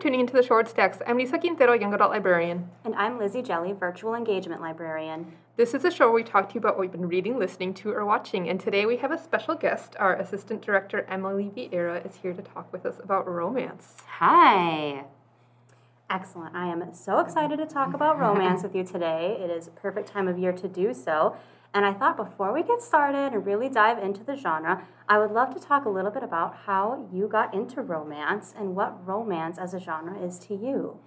Thank you for tuning into the Short Stacks. I'm Lisa Quintero, Young Adult Librarian. And I'm Lizzie Jelly, Virtual Engagement Librarian. This is a show where we talk to you about what we've been reading, listening to, or watching. And today we have a special guest. Our Assistant Director, Emily Vieyra, is here to talk with us about romance. Hi. Excellent. I am so excited to talk about romance with you today. It is a perfect time of year to do so. And I thought before we get started and really dive into the genre, I would love to talk a little bit about how you got into romance and what romance as a genre is to you.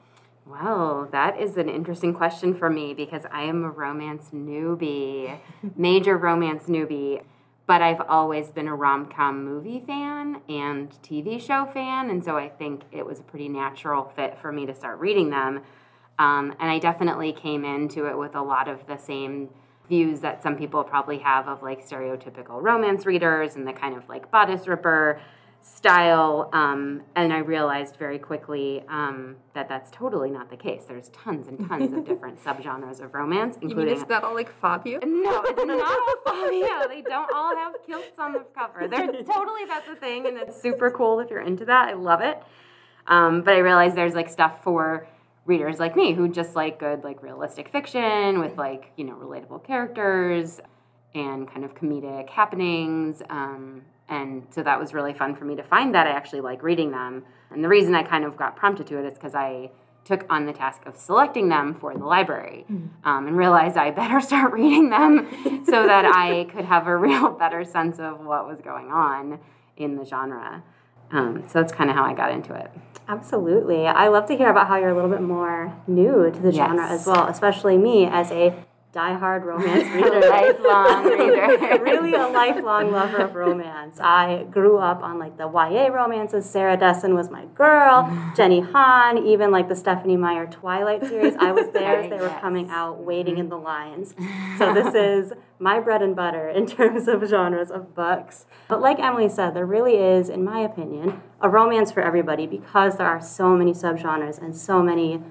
Well, that is an interesting question for me because I am a romance newbie, major romance newbie. But I've always been a rom com movie fan and TV show fan, and so I think it was a pretty natural fit for me to start reading them. Um, and I definitely came into it with a lot of the same views that some people probably have of like stereotypical romance readers and the kind of like bodice ripper style. Um, and I realized very quickly um, that that's totally not the case. There's tons and tons of different subgenres of romance, including. You mean it's not all like Fabio? No, it's not all Fabio. They don't all have kilts on the cover. They're totally that's a thing, and it's super cool if you're into that. I love it. Um, but I realized there's like stuff for readers like me who just like good like realistic fiction with like you know relatable characters and kind of comedic happenings um, and so that was really fun for me to find that i actually like reading them and the reason i kind of got prompted to it is because i took on the task of selecting them for the library mm. um, and realized i better start reading them so that i could have a real better sense of what was going on in the genre um, so that's kind of how I got into it. Absolutely. I love to hear about how you're a little bit more new to the yes. genre as well, especially me as a diehard romance reader. lifelong reader. really a lifelong lover of romance. I grew up on like the YA romances. Sarah Dessen was my girl. Jenny Han, even like the Stephenie Meyer Twilight series. I was there as they were yes. coming out, waiting in the mm-hmm. lines. So this is my bread and butter in terms of genres of books. But like Emily said, there really is, in my opinion, a romance for everybody because there are so many subgenres and so many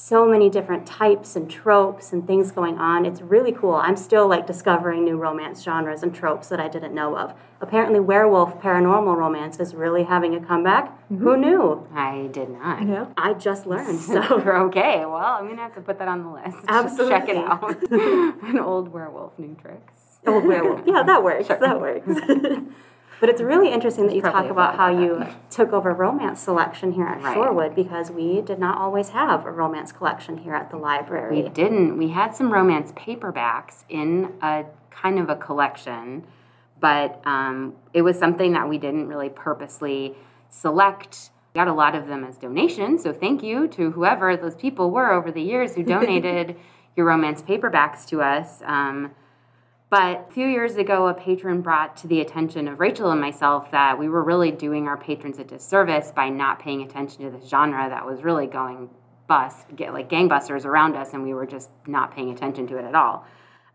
so many different types and tropes and things going on. It's really cool. I'm still like discovering new romance genres and tropes that I didn't know of. Apparently, werewolf paranormal romance is really having a comeback. Mm-hmm. Who knew? I did not. Yeah. I just learned. So okay, well, I'm gonna have to put that on the list. Absolutely, check it out. An old werewolf, new tricks. Old werewolf. Yeah, that works. Sure. That works. But it's really interesting that you talk about how you took over romance selection here at right. Shorewood because we did not always have a romance collection here at the library. We didn't. We had some romance paperbacks in a kind of a collection, but um, it was something that we didn't really purposely select. We got a lot of them as donations, so thank you to whoever those people were over the years who donated your romance paperbacks to us. Um, but a few years ago, a patron brought to the attention of Rachel and myself that we were really doing our patrons a disservice by not paying attention to the genre that was really going bust, get like gangbusters around us, and we were just not paying attention to it at all.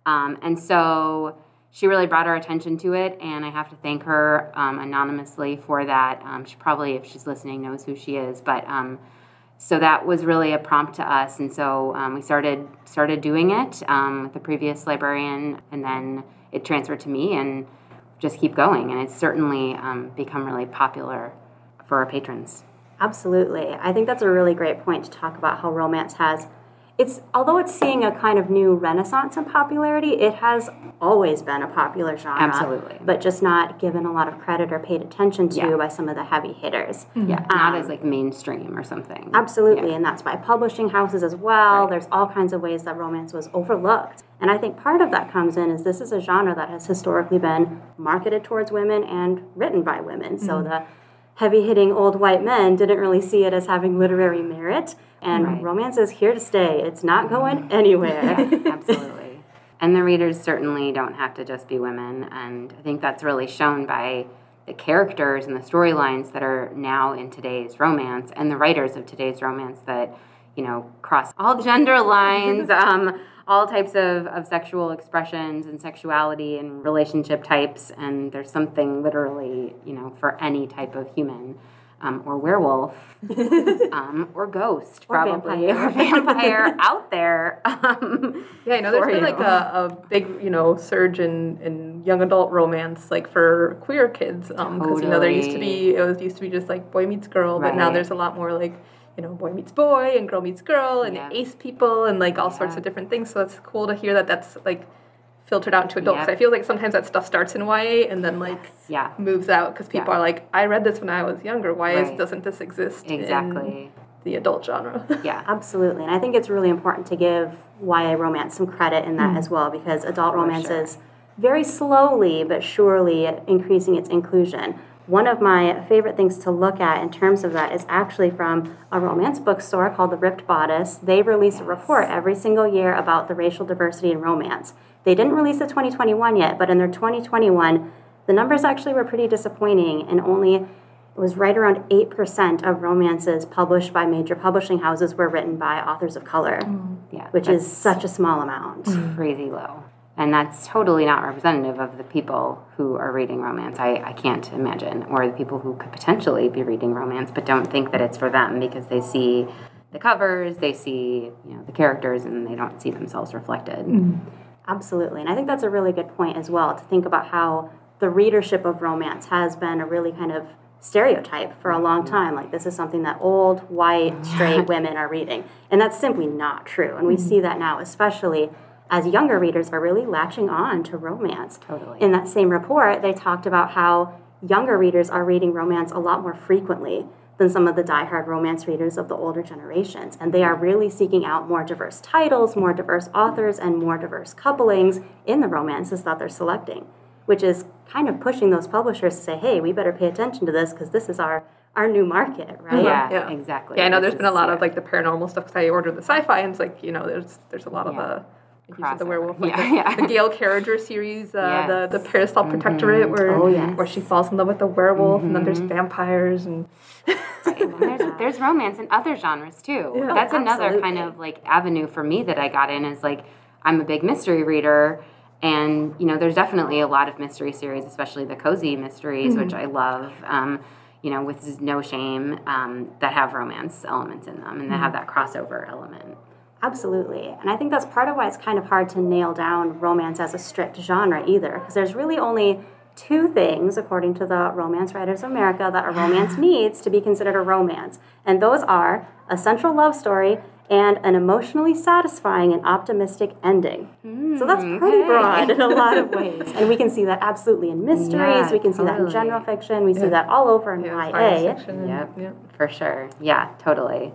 Um, and so she really brought our attention to it, and I have to thank her um, anonymously for that. Um, she probably, if she's listening, knows who she is, but um, so that was really a prompt to us, and so um, we started started doing it um, with the previous librarian, and then it transferred to me, and just keep going. And it's certainly um, become really popular for our patrons. Absolutely, I think that's a really great point to talk about how romance has it's although it's seeing a kind of new renaissance in popularity, it has always been a popular genre. Absolutely. But just not given a lot of credit or paid attention to yeah. by some of the heavy hitters. Mm-hmm. Yeah, um, not as like mainstream or something. Absolutely, yeah. and that's by publishing houses as well. Right. There's all kinds of ways that romance was overlooked. And I think part of that comes in is this is a genre that has historically been marketed towards women and written by women. Mm-hmm. So the heavy hitting old white men didn't really see it as having literary merit. And right. romance is here to stay, it's not going anywhere. Yeah, absolutely. and the readers certainly don't have to just be women. And I think that's really shown by the characters and the storylines that are now in today's romance and the writers of today's romance that, you know, cross all gender lines. um, all types of, of sexual expressions and sexuality and relationship types, and there's something literally, you know, for any type of human. Um, or werewolf, um, or ghost, or probably, vampire. or vampire out there. Um, yeah, I know there's been you. like a, a, big, you know, surge in, in young adult romance like for queer kids because you know there used to be it was used to be just like boy meets girl but now there's a lot more like you know boy meets boy and girl meets girl and Yeah. ace people and like all sorts of different things so it's cool to hear that that's like filtered out into adults Yep. i feel like sometimes that stuff starts in ya and then like Yeah. moves out because people Yeah. are like i read this when i was younger why is, doesn't this exist in Exactly. the adult genre Yeah. Absolutely. And I think it's really important to give YA romance some credit in that mm. as well because adult romance sure. is very slowly but surely increasing its inclusion. One of my favorite things to look at in terms of that is actually from a romance bookstore called The Ripped Bodice. They release a report every single year about the racial diversity in romance. They didn't release the 2021 yet, but in their 2021, the numbers actually were pretty disappointing and only it was right around 8% of romances published by major publishing houses were written by authors of color, mm. Yeah. which is such a small amount. Mm. crazy low. And that's totally not representative of the people who are reading romance. I, I can't imagine. Or the people who could potentially be reading romance but don't think that it's for them because they see the covers, they see, you know, the characters and they don't see themselves reflected. Mm-hmm. Absolutely. And I think that's a really good point as well to think about how the readership of romance has been a really kind of stereotype for a long time. Like, this is something that old, white, straight women are reading. And that's simply not true. And we mm-hmm. see that now, especially as younger readers are really latching on to romance. Totally. In that same report, they talked about how younger readers are reading romance a lot more frequently than some of the diehard romance readers of the older generations. And they are really seeking out more diverse titles, more diverse authors, and more diverse couplings in the romances that they're selecting, which is kind of pushing those publishers to say, hey, we better pay attention to this because this is our, our new market, right? Mm-hmm. Yeah, Yeah. exactly. Yeah, I know This there's been a lot yeah. of like the paranormal stuff because I ordered the sci-fi and it's like you know there's there's a lot of the said, the Crossover. werewolf, like Yeah, the, yeah. the Gail Carriger series, uh, the the Yes. Parasol Protectorate, where Oh, yes. where she falls in love with the werewolf, and then there's vampires and there's, there's romance in other genres too. Yeah. That's another kind of like avenue for me that I got in is like I'm a big mystery reader and you know there's definitely a lot of mystery series, especially the cozy mysteries, which I love. Um, you know, with no shame, um, that have romance elements in them and that have that crossover element. Absolutely. And I think that's part of why it's kind of hard to nail down romance as a strict genre either, because there's really only two things, according to the Romance Writers of America, that a romance needs to be considered a romance. And those are a central love story and an emotionally satisfying and optimistic ending. so that's hmm, pretty okay. broad in a lot of ways. And we can see that absolutely in mysteries, Yeah, we can see that in general fiction, we see that all over in yeah, YA. fiction. yeah. For sure. Yeah, totally.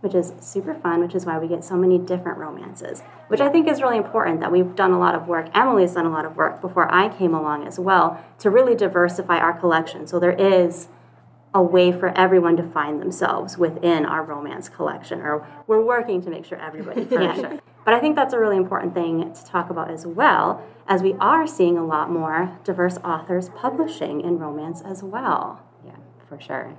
Which is super fun, which is why we get so many different romances, which I think is really important that we've done a lot of work. Emily's done a lot of work before I came along as well to really diversify our collection. So there is a way for everyone to find themselves within our romance collection, or we're working to make sure everybody can. But I think that's a really important thing to talk about as well, as we are seeing a lot more diverse authors publishing in romance as well. Yeah, for sure.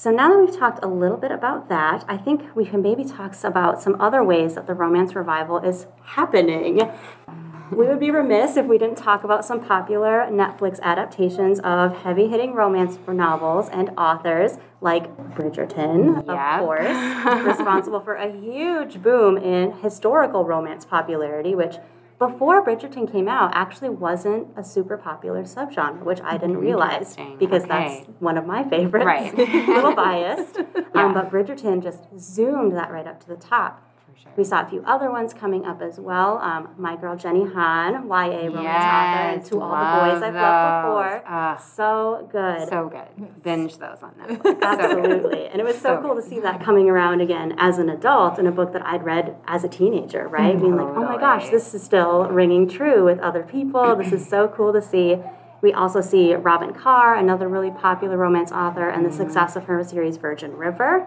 So now that we've talked a little bit about that, I think we can maybe talk about some other ways that the romance revival is happening. We would be remiss if we didn't talk about some popular Netflix adaptations of heavy hitting romance novels and authors like Bridgerton, Yep. of course, responsible for a huge boom in historical romance popularity, which before Bridgerton came out actually wasn't a super popular subgenre, which I didn't realize because Okay. that's one of my favorites. Right. a little biased. Yeah. Um, but Bridgerton just zoomed that right up to the top. Sure. We saw a few other ones coming up as well. Um, my girl Jenny Han, YA romance author, and To All the Boys I've Loved. Before. Ah. so good. So good. Binge those on Netflix. Absolutely. And it was so, So cool to see that coming around again as an adult in a book that I'd read as a teenager, right? Being like, oh my gosh, this is still ringing true with other people. This is so cool to see. We also see Robyn Carr, another really popular romance author, and the success of her series Virgin River.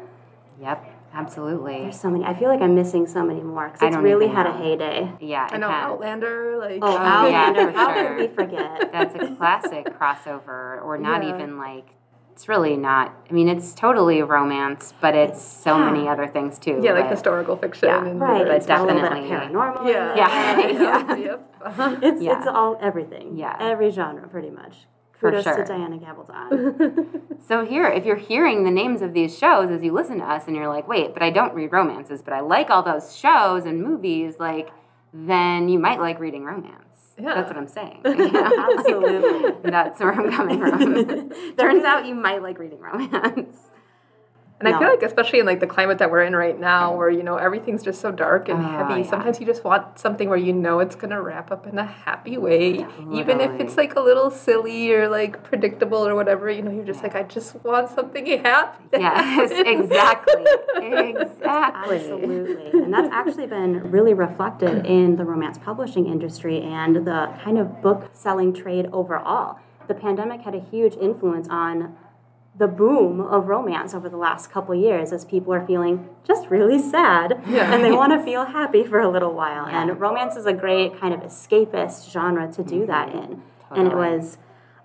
Yep, absolutely. There's so many. I feel like I'm missing so many more because I it's don't really even had a heyday. Yeah, I know has. Outlander, like Oh, yeah, Outlander. for How sure. could we forget? That's a classic crossover, or not Yeah. even like. It's really not. I mean, it's totally romance, but it's so Yeah. many other things too. yeah, like but- historical fiction. Yeah. and Right, But it's a little bit of definitely- paranormal. in Yeah. there. Yeah. yep. Uh-huh. It's Yeah. it's all everything. Yeah. every genre pretty much. For Kudos sure. to Diana Gabaldon. So here, if you're hearing the names of these shows as you listen to us, and you're like, "Wait, but I don't read romances, but I like all those shows and movies," like, then you might like reading romance. Yeah. That's what I'm saying. Yeah, absolutely. that's where I'm coming from. Turns out you might like reading romance. And no. I feel like, especially in like the climate that we're in right now, where you know everything's just so dark and uh, heavy, yeah. sometimes you just want something where you know it's gonna wrap up in a happy way, even if it's like a little silly or like predictable or whatever. You know, you're just like, I just want something happy. Yes, exactly, exactly, absolutely. And that's actually been really reflected in the romance publishing industry and the kind of book selling trade overall. The pandemic had a huge influence on the boom of romance over the last couple years as people are feeling just really sad yeah. and they want to feel happy for a little while. Yeah. And romance is a great kind of escapist genre to do that in. Totally. And it was,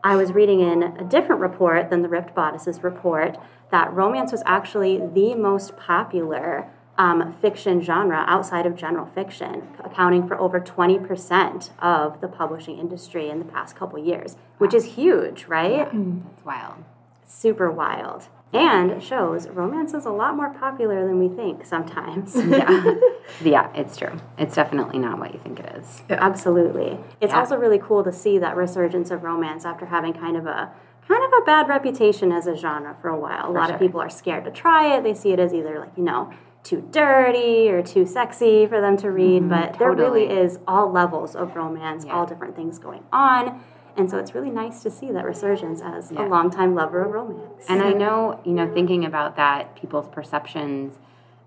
I was reading in a different report than the Ripped Bodices report that romance was actually the most popular um, fiction genre outside of general fiction, accounting for over 20% of the publishing industry in the past couple years, which is huge, right? Yeah, that's wild super wild and shows romance is a lot more popular than we think sometimes. yeah. yeah, it's true. It's definitely not what you think it is. Yeah. Absolutely. It's yeah. also really cool to see that resurgence of romance after having kind of a kind of a bad reputation as a genre for a while. A for lot sure. of people are scared to try it. They see it as either like, you know, too dirty or too sexy for them to read, mm, but totally. there really is all levels of romance, yeah. all different things going on and so it's really nice to see that resurgence as yeah. a longtime lover of romance. And I know, you know, thinking about that, people's perceptions,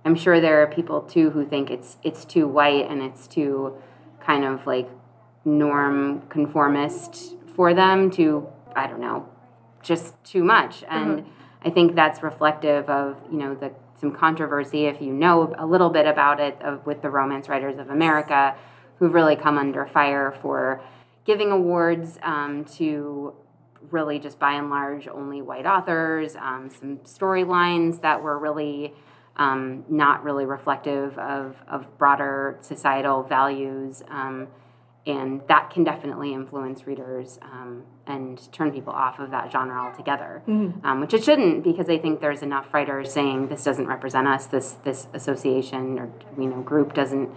I'm sure there are people too who think it's it's too white and it's too kind of like norm conformist for them to I don't know, just too much. And mm-hmm. I think that's reflective of, you know, the some controversy if you know a little bit about it of, with the romance writers of America who've really come under fire for giving awards um, to really just by and large only white authors, um, some storylines that were really um, not really reflective of, of broader societal values. Um, and that can definitely influence readers um, and turn people off of that genre altogether, mm-hmm. Um, which it shouldn't because I think there's enough writers saying this doesn't represent us, this this association or you know group doesn't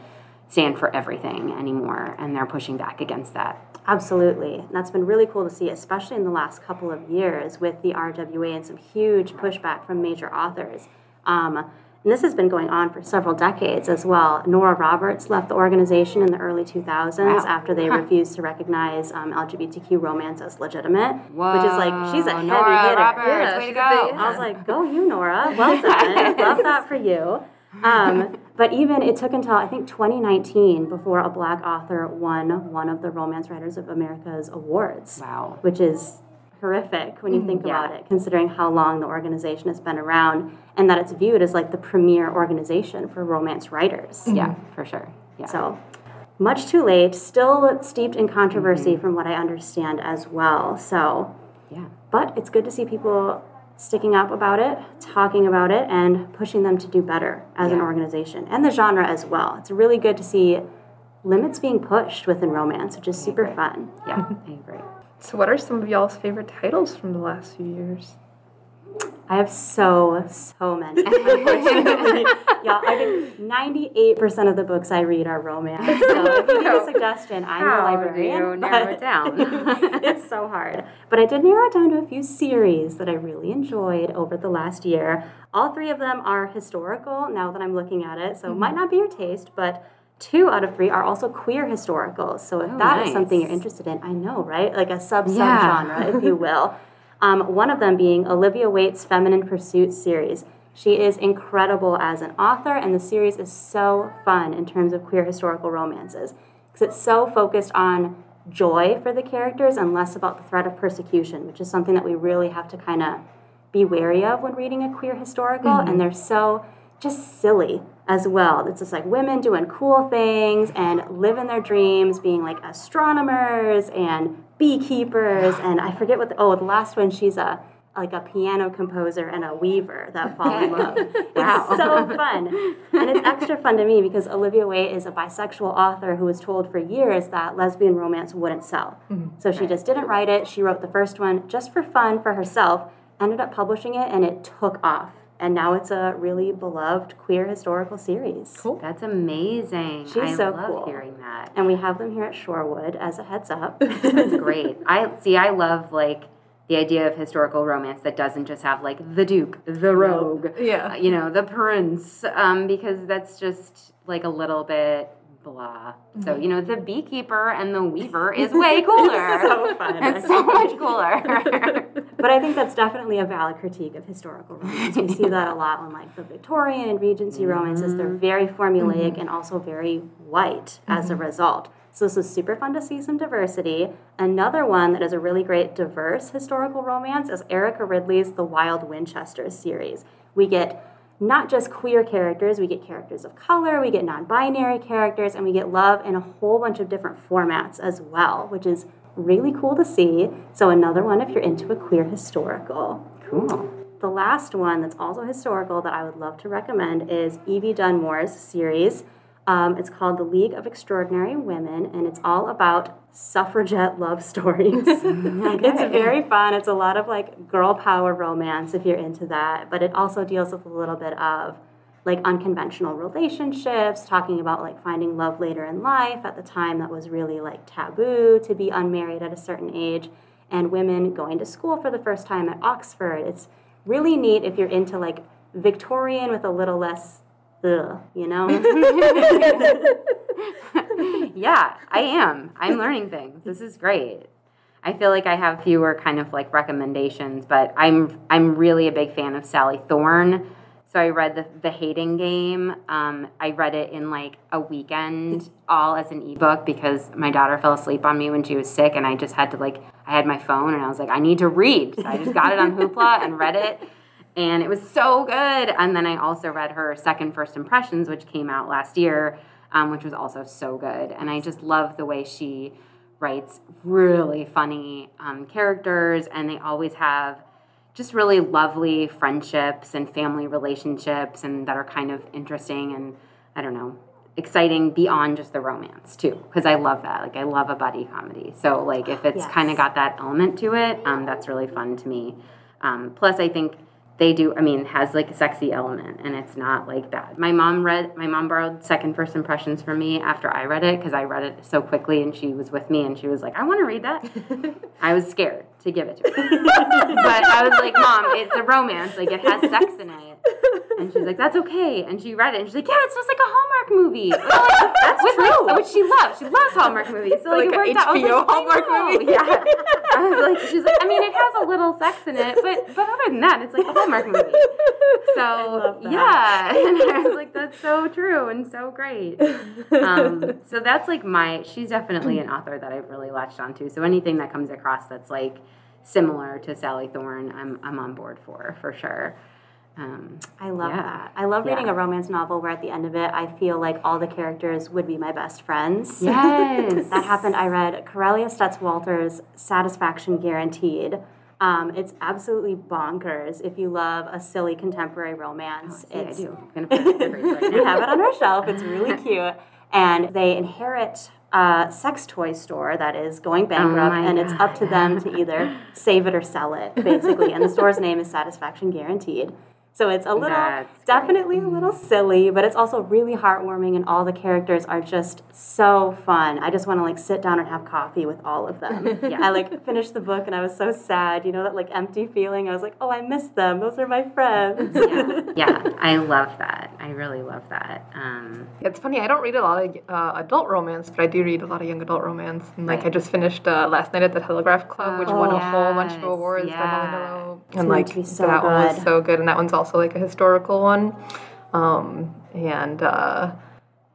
stand for everything anymore, and they're pushing back against that. Absolutely. And that's been really cool to see, especially in the last couple of years with the RWA and some huge pushback from major authors. Um, and this has been going on for several decades as well. Nora Roberts left the organization in the early 2000s wow. after they huh. refused to recognize um, LGBTQ romance as legitimate, Whoa. which is like, she's a heavy Nora hitter. Roberts, yeah, way to go. I was like, go you, Nora. Well done. Love that for you. Um, but even it took until I think 2019 before a black author won one of the Romance Writers of America's awards. Wow. Which is horrific when you mm, think yeah. about it, considering how long the organization has been around and that it's viewed as like the premier organization for romance writers. Mm-hmm. Yeah, for sure. Yeah. So much too late, still steeped in controversy mm-hmm. from what I understand as well. So, yeah. But it's good to see people sticking up about it, talking about it, and pushing them to do better as yeah. an organization and the genre as well. It's really good to see limits being pushed within romance, which is super fun. Yeah, I agree. So, what are some of y'all's favorite titles from the last few years? I have so, so many. And unfortunately, yeah, I think ninety-eight percent of the books I read are romance. So if you need a suggestion, I'm How a librarian. Do you narrow it down? it's so hard, but I did narrow it down to a few series that I really enjoyed over the last year. All three of them are historical. Now that I'm looking at it, so mm-hmm. it might not be your taste, but two out of three are also queer historicals. So if oh, that nice. is something you're interested in, I know, right? Like a sub sub genre, yeah. if you will. Um, one of them being Olivia Waite's Feminine Pursuit series. She is incredible as an author, and the series is so fun in terms of queer historical romances because it's so focused on joy for the characters and less about the threat of persecution, which is something that we really have to kind of be wary of when reading a queer historical. Mm-hmm. And they're so just silly as well. It's just like women doing cool things and living their dreams, being like astronomers and beekeepers, and I forget what. The, oh, the last one, she's a like a piano composer and a weaver that fall in love. wow. It's so fun. And it's extra fun to me because Olivia Waite is a bisexual author who was told for years that lesbian romance wouldn't sell. Mm-hmm. So she right. just didn't write it. She wrote the first one just for fun for herself, ended up publishing it, and it took off and now it's a really beloved queer historical series. Cool. That's amazing. She's I so love cool. hearing that. And we have them here at Shorewood as a heads up. That's great. I see. I love like the idea of historical romance that doesn't just have like the duke, the rogue, yeah, uh, you know, the prince, um, because that's just like a little bit blah. Mm-hmm. So you know, the beekeeper and the weaver is way cooler. so fun. It's so much cooler. but I think that's definitely a valid critique of historical romance. We see that a lot on like the Victorian and Regency mm-hmm. romances. They're very formulaic mm-hmm. and also very white as a mm-hmm. result. So this was super fun to see some diversity. Another one that is a really great diverse historical romance is Erica Ridley's The Wild Winchesters series. We get not just queer characters, we get characters of color, we get non binary characters, and we get love in a whole bunch of different formats as well, which is really cool to see. So, another one if you're into a queer historical. Cool. The last one that's also historical that I would love to recommend is Evie Dunmore's series um, it's called The League of Extraordinary Women, and it's all about suffragette love stories. okay. It's very fun. It's a lot of like girl power romance if you're into that, but it also deals with a little bit of like unconventional relationships, talking about like finding love later in life. At the time, that was really like taboo to be unmarried at a certain age, and women going to school for the first time at Oxford. It's really neat if you're into like Victorian with a little less ugh, you know? yeah, I am. I'm learning things. This is great. I feel like I have fewer kind of like recommendations, but I'm I'm really a big fan of Sally Thorne. So I read the the Hating Game. Um, I read it in like a weekend, all as an ebook because my daughter fell asleep on me when she was sick, and I just had to like I had my phone and I was like I need to read. So I just got it on Hoopla and read it and it was so good. And then I also read her second First Impressions, which came out last year, um, which was also so good. And I just love the way she writes really funny um, characters, and they always have just really lovely friendships and family relationships, and that are kind of interesting and I don't know exciting beyond just the romance too because i love that like i love a buddy comedy so like if it's yes. kind of got that element to it um, that's really fun to me um, plus i think they do i mean has like a sexy element and it's not like bad. My mom read my mom borrowed second first impressions from me after i read it because i read it so quickly and she was with me and she was like i want to read that. I was scared to give it to her. But i was like mom it's a romance. Like it has sex in it. And she's like that's okay. And she read it and she's like yeah it's just like a hallmark movie. Like, that's with, true. like, which she loves. She loves hallmark movies. So like, like it worked HBO out. hallmark movie. Yeah. I was like she's like i mean it has a little sex in it but but other than that it's like a Hallmark movie. So yeah, and I was like, that's so true and so great. Um, so that's like my. She's definitely an author that I've really latched onto. So anything that comes across that's like similar to Sally Thorne, I'm I'm on board for for sure. Um, I love yeah. that. I love reading yeah. a romance novel where at the end of it, I feel like all the characters would be my best friends. Yes. that happened. I read Karelia Stetz-Waters' Satisfaction Guaranteed, um, it's absolutely bonkers if you love a silly contemporary romance. Oh, it's, I do. I'm gonna put it right we have it on our shelf. It's really cute. And they inherit a sex toy store that is going bankrupt, oh and it's up to them to either save it or sell it, basically. and the store's name is Satisfaction Guaranteed. So it's a little, That's definitely great. a little silly, but it's also really heartwarming, and all the characters are just so fun. I just want to like sit down and have coffee with all of them. yeah. I like finished the book, and I was so sad. You know that like empty feeling. I was like, oh, I miss them. Those are my friends. yeah, yeah. I love that. I really love that. Um, it's funny. I don't read a lot of uh, adult romance, but I do read a lot of young adult romance. And like right. I just finished uh, last night at the Telegraph Club, which oh, won yes. a whole bunch of awards yeah. And like so that good. one was so good, and that one's also like a historical one. Um, and uh,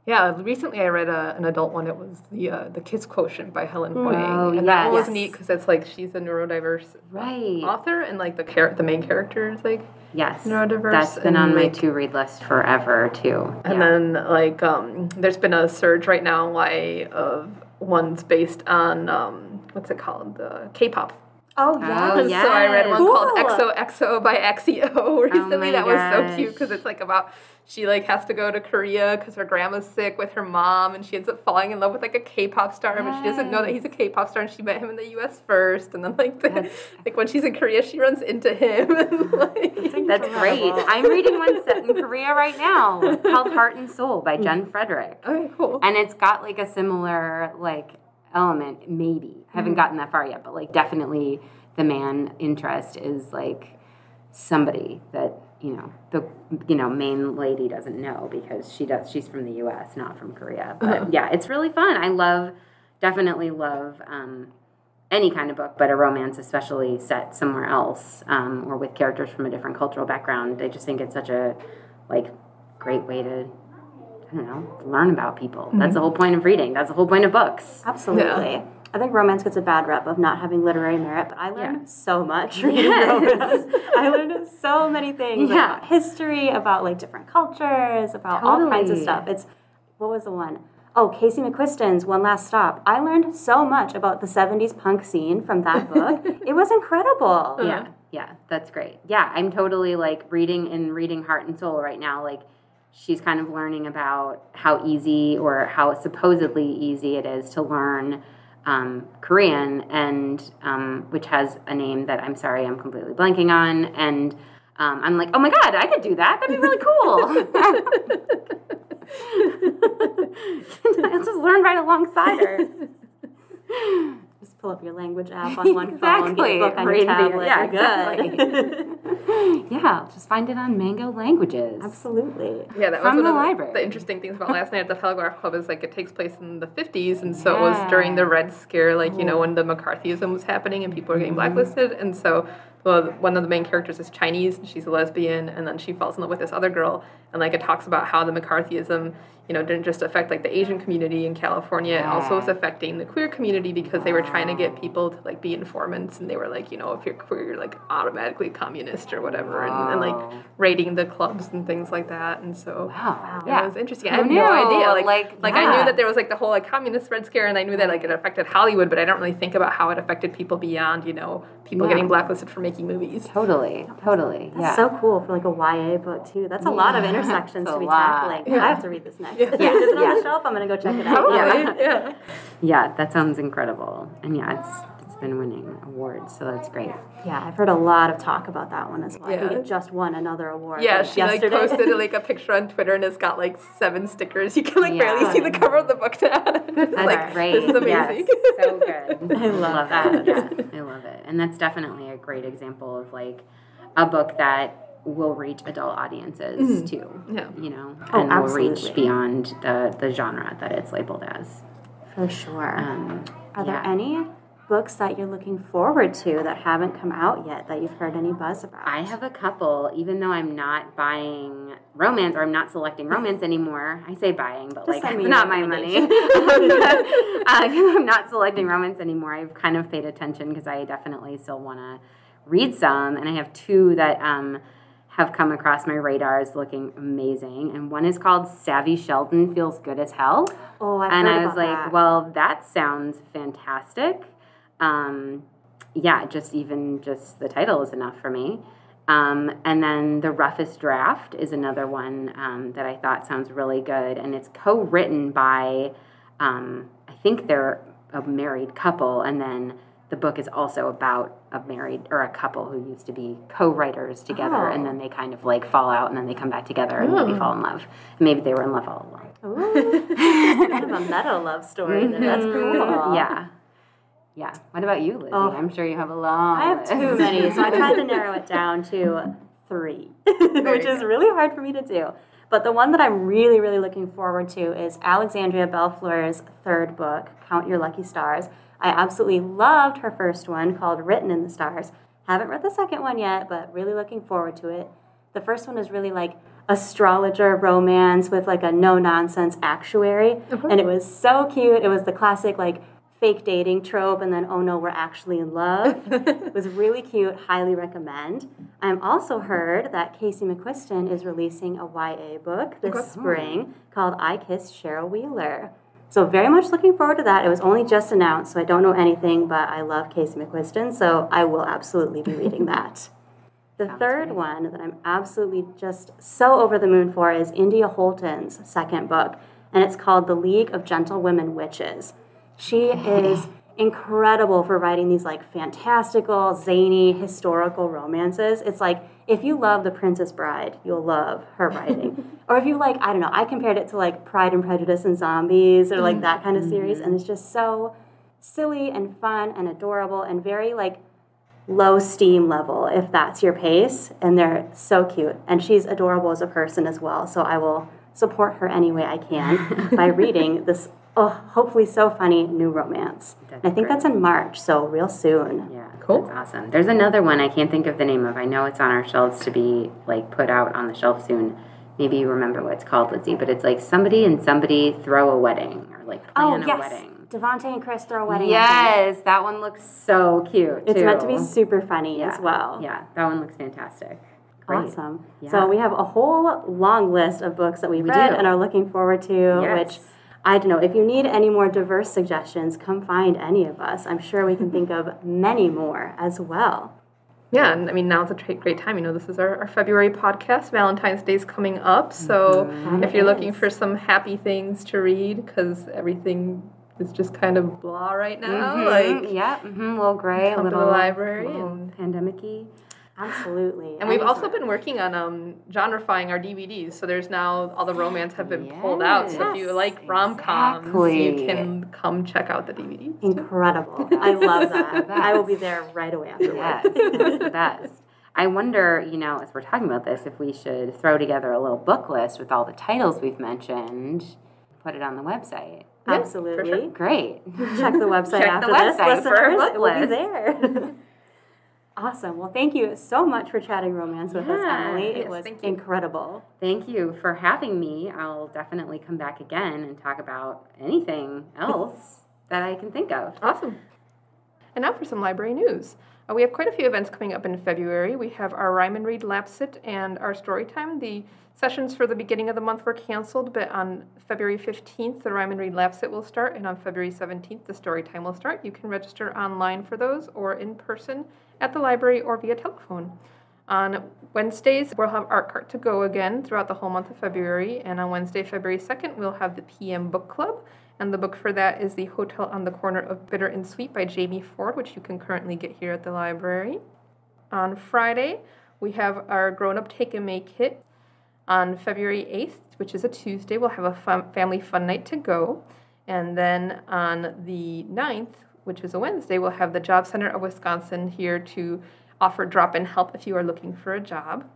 yeah, recently I read a, an adult one. It was the uh, the Kiss Quotient by Helen mm. Hoang, oh, and yes. that was neat because it's like she's a neurodiverse right. author, and like the char- the main character is like yes neurodiverse. That's been and, on like, my to read list forever too. And yeah. then like um, there's been a surge right now why of ones based on um, what's it called the K-pop Oh, yes. Oh, yes. So I read one Cool. called XOXO by XEO recently. Oh my that was so cute because it's like about she like has to go to Korea because her grandma's sick with her mom, and she ends up falling in love with like a K-pop star, but she doesn't know that he's a K-pop star, and she met him in the U.S. first, and then like the, That's- like when she's in Korea, she runs into him. And, like, That's great. I'm reading one set in Korea right now called Heart and Seoul by Jen mm-hmm. Frederick. okay, cool. And it's got like a similar like element, maybe. I haven't gotten that far yet, but like definitely the man interest is like somebody that, you know, the you know, main lady doesn't know because she does she's from the US, not from Korea. But yeah, it's really fun. I love definitely love um any kind of book, but a romance, especially set somewhere else um, or with characters from a different cultural background. I just think it's such a like great way to Don't know learn about people. That's the mm-hmm. whole point of reading. That's the whole point of books. Absolutely. I think romance gets a bad rep of not having literary merit, but I learned Yeah. so much reading Yes. romance. I learned so many things Yeah. about history, about like different cultures, about all kinds of stuff. It's what was the one? Oh, Casey McQuiston's One Last Stop. I learned so much about the 70s punk scene from that book. it was incredible. Yeah, yeah, that's great. Yeah, I'm totally like reading and reading Heart and Seoul right now. Like she's kind of learning about how easy or how supposedly easy it is to learn um, Korean, and um, which has a name that I'm sorry I'm completely blanking on. And um, I'm like, oh my god, I could do that. That'd be really cool. I'll just learn right alongside her. Just pull up your language app on one phone, get Exactly. a book on Read your tablet. yeah, you're good. yeah, just find it on Mango Languages. Absolutely. Yeah, that From was one the of the, library. the interesting things about last night at the Telegraph Club is like it takes place in the 50s, and so it was during the Red Scare, like you know when the McCarthyism was happening and people were getting Mm-hmm. blacklisted, and so well, one of the main characters is Chinese, and she's a lesbian, and then she falls in love with this other girl, and like it talks about how the McCarthyism, you know, didn't just affect like the Asian community in California, it also was affecting the queer community because they were trying to get people to like be informants, and they were like, you know, if you're queer, you're like automatically communist or whatever, and, and like raiding the clubs and things like that, and so. Wow. Yeah, Yeah. it was interesting. I had no idea. Like, Like, like, I knew that there was like the whole like communist red scare, and I knew that like it affected Hollywood, but I don't really think about how it affected people beyond you know people Yeah. getting blacklisted for making movies. Totally, totally. That's yeah. so cool for like a YA book too. That's a lot of intersections to be lot. tackling. Yeah. I have to read this next. Yeah. Is it on Yeah. the shelf? I'm gonna go check it out. Probably, Yeah. yeah. yeah, that sounds incredible. And yeah, it's been winning awards, so that's great. Yeah, I've heard a lot of talk about that one as well. I think Yeah. it just won another award. Yeah, like, she yesterday. like posted like a picture on Twitter and it's got like seven stickers. You can like Yeah. barely see the cover of the book now. It's That's like, great. This is amazing. Yes, so good. I love it. that. Yeah, I love it. And that's definitely a great example of like a book that will reach adult audiences too. Yeah. You know, Oh, and will reach beyond the the genre that it's labeled as. for sure. Um, Are there any books that you're looking forward to that haven't come out yet that you've heard any buzz about? I have a couple, even though I'm not buying romance or I'm not selecting romance anymore. I say buying, but like send me it's not my money. uh, I'm not selecting romance anymore. I've kind of paid attention because I definitely still want to read some, and I have two that um, have come across my radars looking amazing. And one is called Savvy Sheldon Feels Good as Hell. oh, I've and I was like, that. well, that sounds fantastic. Um, yeah, just even just the title is enough for me. Um, and then the roughest draft is another one um, that I thought sounds really good, and it's co-written by, um, I think they're a married couple, and then the book is also about a married or a couple who used to be co-writers together, and Oh. then they kind of like fall out, and then they come back together, and maybe fall in love. Maybe they were in love all along. Ooh, kind of a meta love story. there. That's cool. Mm-hmm. Yeah. Yeah. What about you, Lizzie? Oh. I'm sure you have a long I have too many, so I tried to narrow it down to three, which is really hard for me to do. But the one that I'm really, really looking forward to is Alexandria Bellefleur's third book, Count Your Lucky Stars. I absolutely loved her first one called Written in the Stars. Haven't read the second one yet, but really looking forward to it. The first one is really like astrologer romance with like a no nonsense actuary. Uh-huh. And it was so cute. It was the classic like fake dating trope and then oh no, we're actually in love. it was really cute. Highly recommend. I'm also heard that Casey McQuiston is releasing a YA book this Okay. spring called I Kissed Shara Wheeler. So very much looking forward to that. It was only just announced, so I don't know anything, but I love Casey McQuiston, so I will absolutely be reading that. The Sounds third great. one that I'm absolutely just so over the moon for is India Holton's second book, and it's called The League of Gentlewomen Witches. She is incredible for writing these like fantastical, zany, historical romances. It's like if you love The Princess Bride, you'll love her writing. or if you like, I don't know, I compared it to like Pride and Prejudice and Zombies or like that kind of mm-hmm. series, and it's just so silly and fun and adorable and very like low steam level if that's your pace and they're so cute and she's adorable as a person as well so i will support her any way i can by reading this oh hopefully so funny new romance i think great. that's in march so real soon yeah cool that's awesome there's another one i can't think of the name of i know it's on our shelves to be like put out on the shelf soon maybe you remember what it's called lizzie but it's like somebody and somebody throw a wedding or like oh, plan oh, yes. a wedding Devonte and Chris throw a wedding. Yes, that one looks so cute. It's meant to be super funny yeah. as well. Yeah, that one looks fantastic. Great. Awesome. Yeah. So we have a whole long list of books that we've we read do. and are looking forward to, yes. which I don't know. If you need any more diverse suggestions, come find any of us. I'm sure we can think of many more as well. Yeah, and I mean, now it's a great time. You know, this is our, our February podcast. Valentine's Day is coming up. So mm-hmm. if you're looking for some happy things to read, because everything is just kind of blah right now. Mm-hmm. Like, yeah, mm-hmm. a little gray, a little library, and pandemicy. Absolutely. And we've also been working on um, genreifying our DVDs. So there's now all the romance have been yes. pulled out. So if you like rom coms, exactly. you can come check out the DVDs. Incredible. I love that. I will be there right away after Yes, the best. I wonder, you know, as we're talking about this, if we should throw together a little book list with all the titles we've mentioned, put it on the website. Absolutely. Sure. Great. Check the website Check after the website this, listeners. it will be there. awesome. Well, thank you so much for chatting romance with yeah, us, Emily. It yes, was incredible. Thank you for having me. I'll definitely come back again and talk about anything else that I can think of. Awesome. And now for some library news. Uh, we have quite a few events coming up in February. We have our Rhyme and Read Lapsit and our story time. The Sessions for the beginning of the month were canceled, but on February 15th, the Rhyme and Read Lapsit will start, and on February 17th, the story time will start. You can register online for those or in person at the library or via telephone. On Wednesdays, we'll have Art Cart to Go again throughout the whole month of February, and on Wednesday, February 2nd, we'll have the PM Book Club, and the book for that is The Hotel on the Corner of Bitter and Sweet by Jamie Ford, which you can currently get here at the library. On Friday, we have our Grown Up Take and Make kit. on February 8th, which is a Tuesday, we'll have a fun, family fun night to go. And then on the 9th, which is a Wednesday, we'll have the Job Center of Wisconsin here to offer drop in help if you are looking for a job.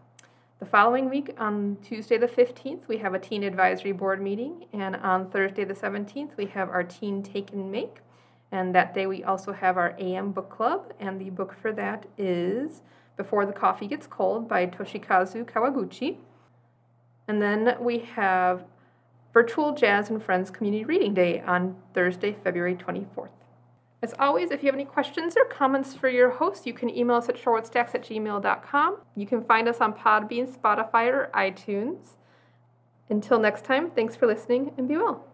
The following week, on Tuesday the 15th, we have a Teen Advisory Board meeting. And on Thursday the 17th, we have our Teen Take and Make. And that day, we also have our AM Book Club. And the book for that is Before the Coffee Gets Cold by Toshikazu Kawaguchi. And then we have Virtual Jazz and Friends Community Reading Day on Thursday, February 24th. As always, if you have any questions or comments for your host, you can email us at shorewoodstacks at gmail.com. You can find us on Podbean, Spotify, or iTunes. Until next time, thanks for listening and be well.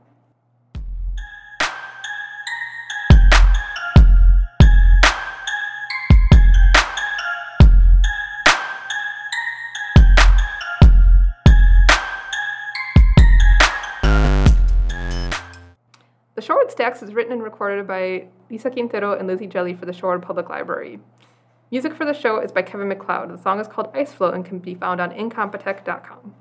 Stacks is written and recorded by Lisa Quintero and Lizzie Jelly for the Shorewood Public Library. Music for the show is by Kevin MacLeod. The song is called Ice Flow and can be found on incompetech.com.